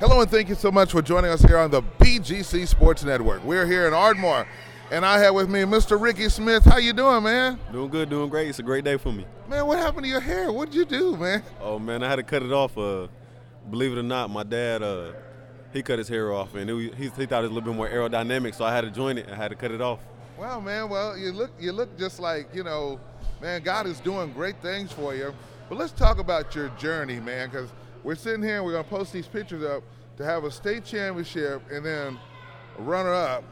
Hello and thank you so much for joining us here on the BGC Sports Network. We're here in Ardmore, and I have with me Mr. Ricky Smith. How you doing, man? Doing good, doing great. It's a great day for me. Man, what happened to your hair? What'd you do, man? Oh man, I had to cut it off. Uh, believe it or not, my dad uh, he cut his hair off, and it, he, he thought it was a little bit more aerodynamic, so I had to join it. I had to cut it off. Wow, man. Well, you look you look just like you know, man. God is doing great things for you. But let's talk about your journey, man, because we're sitting here and we're gonna post these pictures up to have a state championship and then runner up.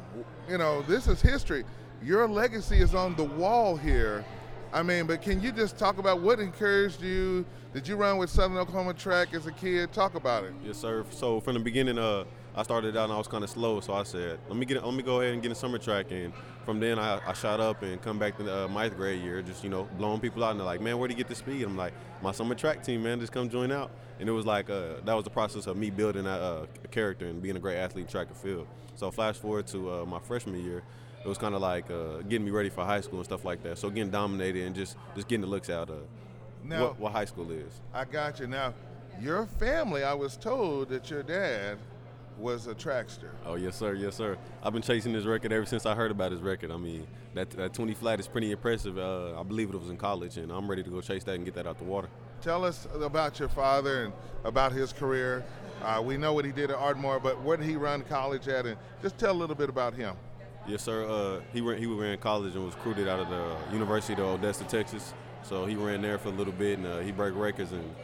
You know, this is history. Your legacy is on the wall here. I mean, but can you just talk about what encouraged you? Did you run with Southern Oklahoma track as a kid? Talk about it. Yes, sir. So from the beginning, uh, I started out and I was kind of slow, so I said, let me get, let me go ahead and get in summer track, and from then I, I shot up and come back to uh, my eighth grade year, just you know blowing people out, and they're like, man, where do you get the speed? I'm like, my summer track team, man, just come join out, and it was like uh, that was the process of me building that uh, character and being a great athlete in track and field. So flash forward to uh, my freshman year, it was kind of like uh, getting me ready for high school and stuff like that. So getting dominated and just just getting the looks out of Now, what, what high school is. I got you. Now, your family, I was told that your dad was a trackster. Oh yes, sir. Yes, sir. I've been chasing this record ever since I heard about his record. I mean, that that 20 flat is pretty impressive. Uh, I believe it was in college, and I'm ready to go chase that and get that out the water. Tell us about your father and about his career. Uh, we know what he did at Ardmore, but where did he run college at? And just tell a little bit about him. Yes, sir. Uh, he ran, he ran college and was recruited out of the University of Odessa, Texas. So he ran there for a little bit, and uh, he broke records, and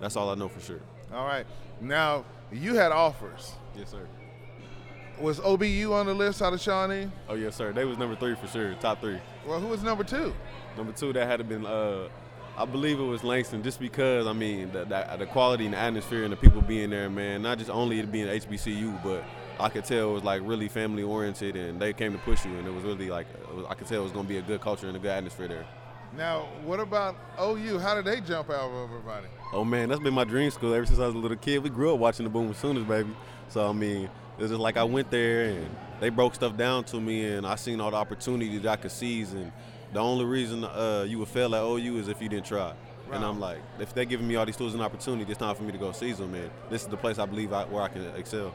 that's all I know for sure. All right. Now, you had offers. Yes, sir. Was OBU on the list out of Shawnee? Oh yes, sir. They was number three for sure, top three. Well, who was number two? Number two, that had to been, uh, I believe it was Langston, just because I mean the, the, the quality and the atmosphere and the people being there, man. Not just only it being HBCU, but I could tell it was like really family oriented, and they came to push you, and it was really like was, I could tell it was going to be a good culture and a good atmosphere there. Now, what about OU? How did they jump out of everybody? Oh man, that's been my dream school ever since I was a little kid. We grew up watching the Boom Sooners, baby. So I mean, it was just like I went there and they broke stuff down to me, and I seen all the opportunities I could seize. And the only reason uh, you would fail at OU is if you didn't try. And I'm like, if they're giving me all these tools and opportunities, it's time for me to go seize them. man. this is the place I believe I, where I can excel.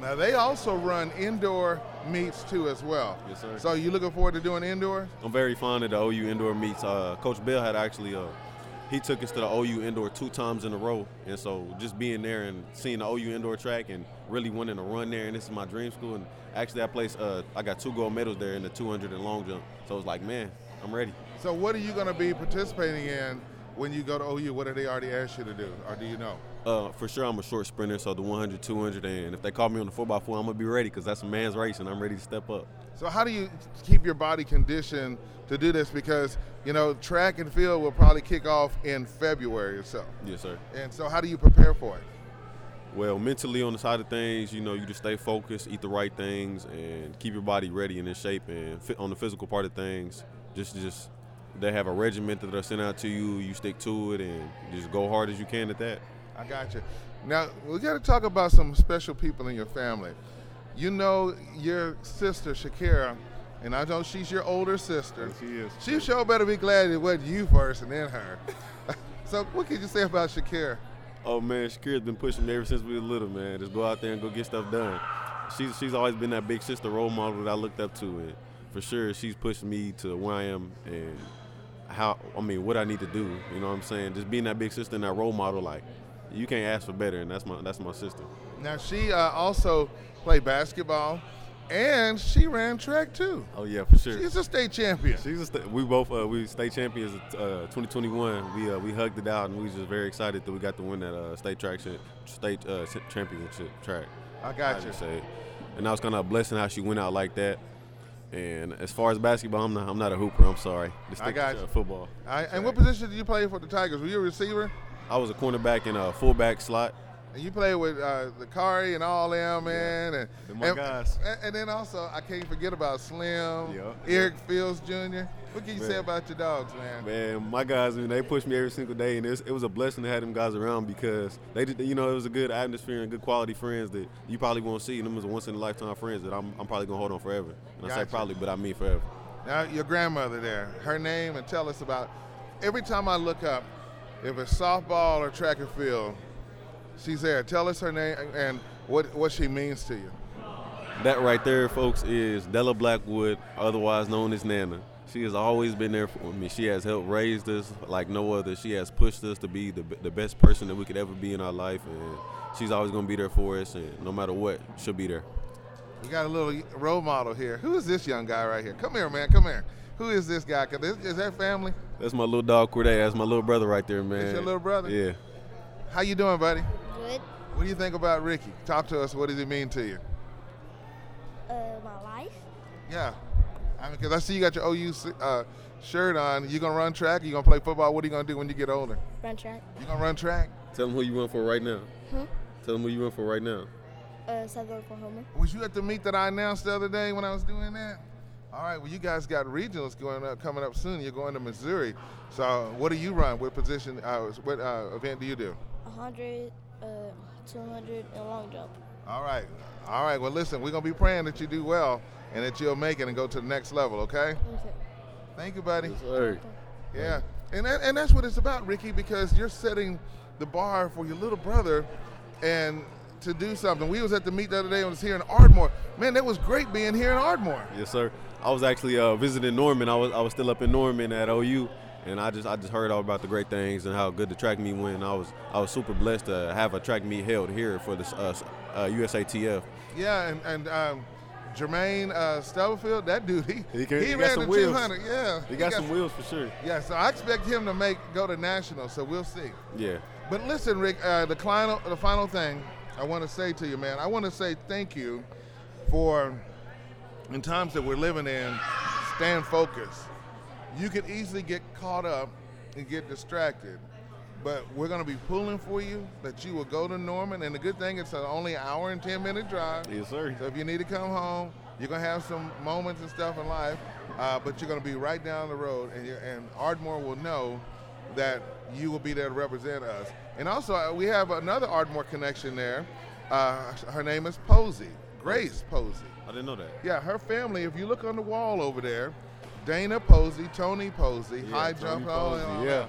Now, they also run indoor meets too as well. Yes, sir. So you looking forward to doing indoor? I'm very fond of the OU indoor meets. Uh, Coach Bell had actually, uh, he took us to the OU indoor two times in a row, and so just being there and seeing the OU indoor track and really wanting to run there, and this is my dream school. And actually, that place, uh, I got two gold medals there in the 200 and long jump. So it's like, man, I'm ready. So what are you going to be participating in when you go to OU? What do they already asked you to do, or do you know? Uh, for sure, I'm a short sprinter, so the 100, 200, and if they call me on the 4x4, I'm gonna be ready because that's a man's race, and I'm ready to step up. So how do you keep your body conditioned to do this? Because you know track and field will probably kick off in February or so. Yes, sir. And so how do you prepare for it? Well, mentally on the side of things, you know, you just stay focused, eat the right things, and keep your body ready and in shape. And fit on the physical part of things, just just they have a regiment that they're sent out to you. You stick to it and just go hard as you can at that. I got you. Now we got to talk about some special people in your family. You know your sister Shakira, and I know she's your older sister. Yes, She is. She sure better be glad it wasn't you first and then her. so what can you say about Shakira? Oh man, Shakira's been pushing me ever since we were little, man. Just go out there and go get stuff done. She's she's always been that big sister role model that I looked up to, and for sure she's pushed me to where I am and how I mean what I need to do. You know what I'm saying? Just being that big sister and that role model, like you can't ask for better, and that's my that's my sister. Now she uh, also played basketball, and she ran track too. Oh yeah, for sure. She's a state champion. She's a sta- we both uh, we state champions uh, 2021. We uh, we hugged it out and we was just very excited that we got to win that uh, state track cha- state uh, championship track. I got I you. say, and that was kind of a blessing how she went out like that. And as far as basketball, I'm not I'm not a hooper. I'm sorry. Just I got to, football. All right, and what position did you play for the Tigers? Were you a receiver? I was a cornerback and a fullback slot. And you played with uh, the Kari and all them, man. And, my and, guys. and- and then also, I can't forget about Slim, Yeah. Eric Fields Jr. What can you say about your dogs, man? Man, my guys, I mean, they push me every single day, and it was, it was a blessing to have them guys around because they, did, you know, it was a good atmosphere and good quality friends that you probably won't see. Them as once in a lifetime friends that I'm, I'm probably gonna hold on forever. And I say Gotcha. probably, but I mean forever. Now, your grandmother there, her name, and tell us about. Every time I look up, if it's softball or track and field, she's there. Tell us her name and what what she means to you. That right there, folks, is Della Blackwood, otherwise known as Nana. She has always been there for me. She has helped raise us like no other. She has pushed us to be the, the best person that we could ever be in our life, and she's always going to be there for us. And no matter what, she'll be there. We got a little role model here. Who is this young guy right here? Come here, man. Come here. Who is this guy? This, is that family? That's my little dog Corday. That's my little brother right there, man. That's your little brother. Yeah. How you doing, buddy? Good. What do you think about Ricky? Talk to us. What does he mean to you? Uh, my life. Yeah. I mean, because I see you got your OU uh, shirt on. You gonna run track? You gonna play football? What are you gonna do when you get older? Run track. You gonna run track? Tell them who you run for right now. Hmm? Tell them who you run for right now. Uh, South Oklahoma. Was you at the meet that I announced the other day when I was doing that? All right. Well, you guys got regionals going up, coming up soon. You're going to Missouri. So, what do you run? What position? Uh, what uh, event do you do? 100, uh, 200, and long jump. All right. All right. Well, listen, we're going to be praying that you do well and that you'll make it and go to the next level, okay? Okay. Thank you, buddy. Yes, sir. Yeah. And, that, and that's what it's about, Ricky, because you're setting the bar for your little brother and to do something. We was at the meet the other day and was here in Ardmore. Man, that was great being here in Ardmore. Yes, sir. I was actually uh, visiting Norman. I was I was still up in Norman at OU, and I just I just heard all about the great things and how good the track meet went. I was I was super blessed to have a track meet held here for the uh, uh, USATF. Yeah, and and um, Jermaine uh, Stubblefield, that dude, he He can- he got ran the wheels. 200. Yeah, He got some wheels for sure. Yeah, so I expect him to make go to national. So we'll see. Yeah. But listen, Rick, uh, the final the final thing I want to say to you, man, I want to say thank you for in times that we're living in, stand focused. You could easily get caught up and get distracted. But we're going to be pulling for you that you will go to Norman. And the good thing, is, it's an only hour and 10 minute drive. Yes, sir. So if you need to come home, you're gonna have some moments and stuff in life, uh, but you're gonna be right down the road, and you're, and Ardmore will know that you will be there to represent us. And also, uh, we have another Ardmore connection there. Uh, her name is Posey, Grace Posey. I didn't know that. Yeah, her family. If you look on the wall over there, Dana Posey, Tony Posey, Yeah, high Tony jump, Posey, all yeah. that.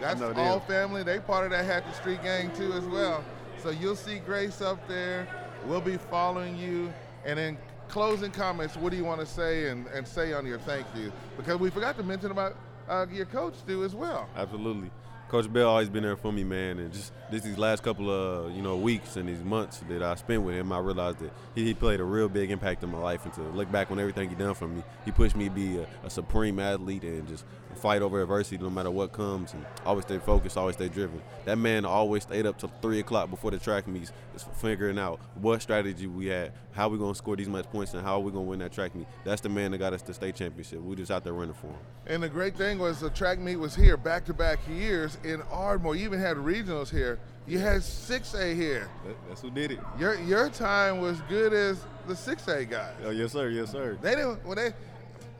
That's all them. family. They part of that Hackett Street gang too as well. So you'll see Grace up there. We'll be following you. And in closing comments, what do you want to say and, and say on your thank you? Because we forgot to mention about uh, your coach too as well. Absolutely. Coach Bell always been there for me, man, and just this these last couple of you know weeks and these months that I spent with him, I realized that he, he played a real big impact in my life. And to look back on everything he done for me, he pushed me to be a, a supreme athlete and just fight over adversity no matter what comes, and always stay focused, always stay driven. That man always stayed up till three o'clock before the track meets, just figuring out what strategy we had, how we gonna score these much points, and how we gonna win that track meet. That's the man that got us the state championship. We just out there running for him. And the great thing was the track meet was here back to back years in Ardmore. You even had regionals here. You had 6A here. That- that's who did it. Your your time was good as the 6A guys. Oh yes, sir. Yes, sir. They didn't. Well, they.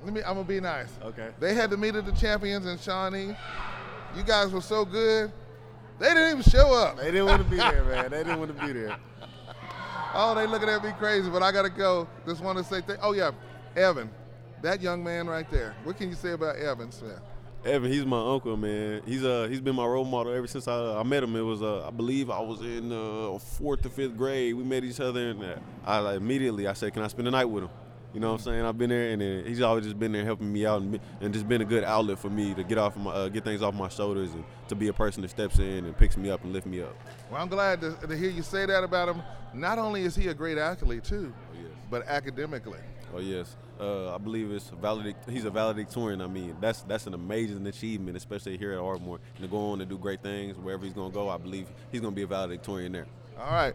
Let me. I'm gonna be nice. Okay. They had the meet of the champions in Shawnee. You guys were so good. They didn't even show up. They didn't want to be there, man. They didn't want to be there. Oh, they looking at me crazy, but I gotta go. Just want to say, th- oh yeah, Evan, that young man right there. What can you say about Evan Smith? Evan, he's my uncle, man. He's uh he's been my role model ever since I, I met him. It was uh I believe I was in uh fourth or fifth grade. We met each other, and uh, I like, immediately I said, "Can I spend the night with him?" You know what I'm saying? I've been there, and uh, he's always just been there helping me out, and, be- and just been a good outlet for me to get off my uh, get things off my shoulders, and to be a person that steps in and picks me up and lifts me up. Well, I'm glad to, to hear you say that about him. Not only is he a great athlete too, yes. but academically. Oh yes, uh, I believe it's valedict. He's a valedictorian. I mean, that's that's an amazing achievement, especially here at Ardmore. And to go on and do great things wherever he's gonna go, I believe he's gonna be a valedictorian there. All right,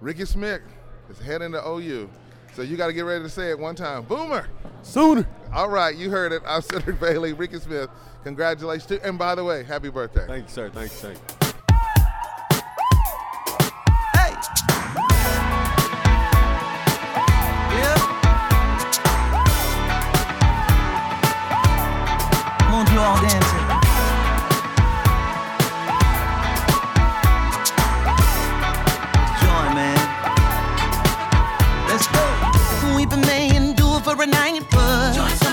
Ricky Smith is heading to OU, so you got to get ready to say it one time. Boomer. Sooner. All right, you heard it. I'm Cedric Bailey, Ricky Smith. Congratulations to, and by the way, happy birthday. Thank you, sir. Thank you, Let's go. We've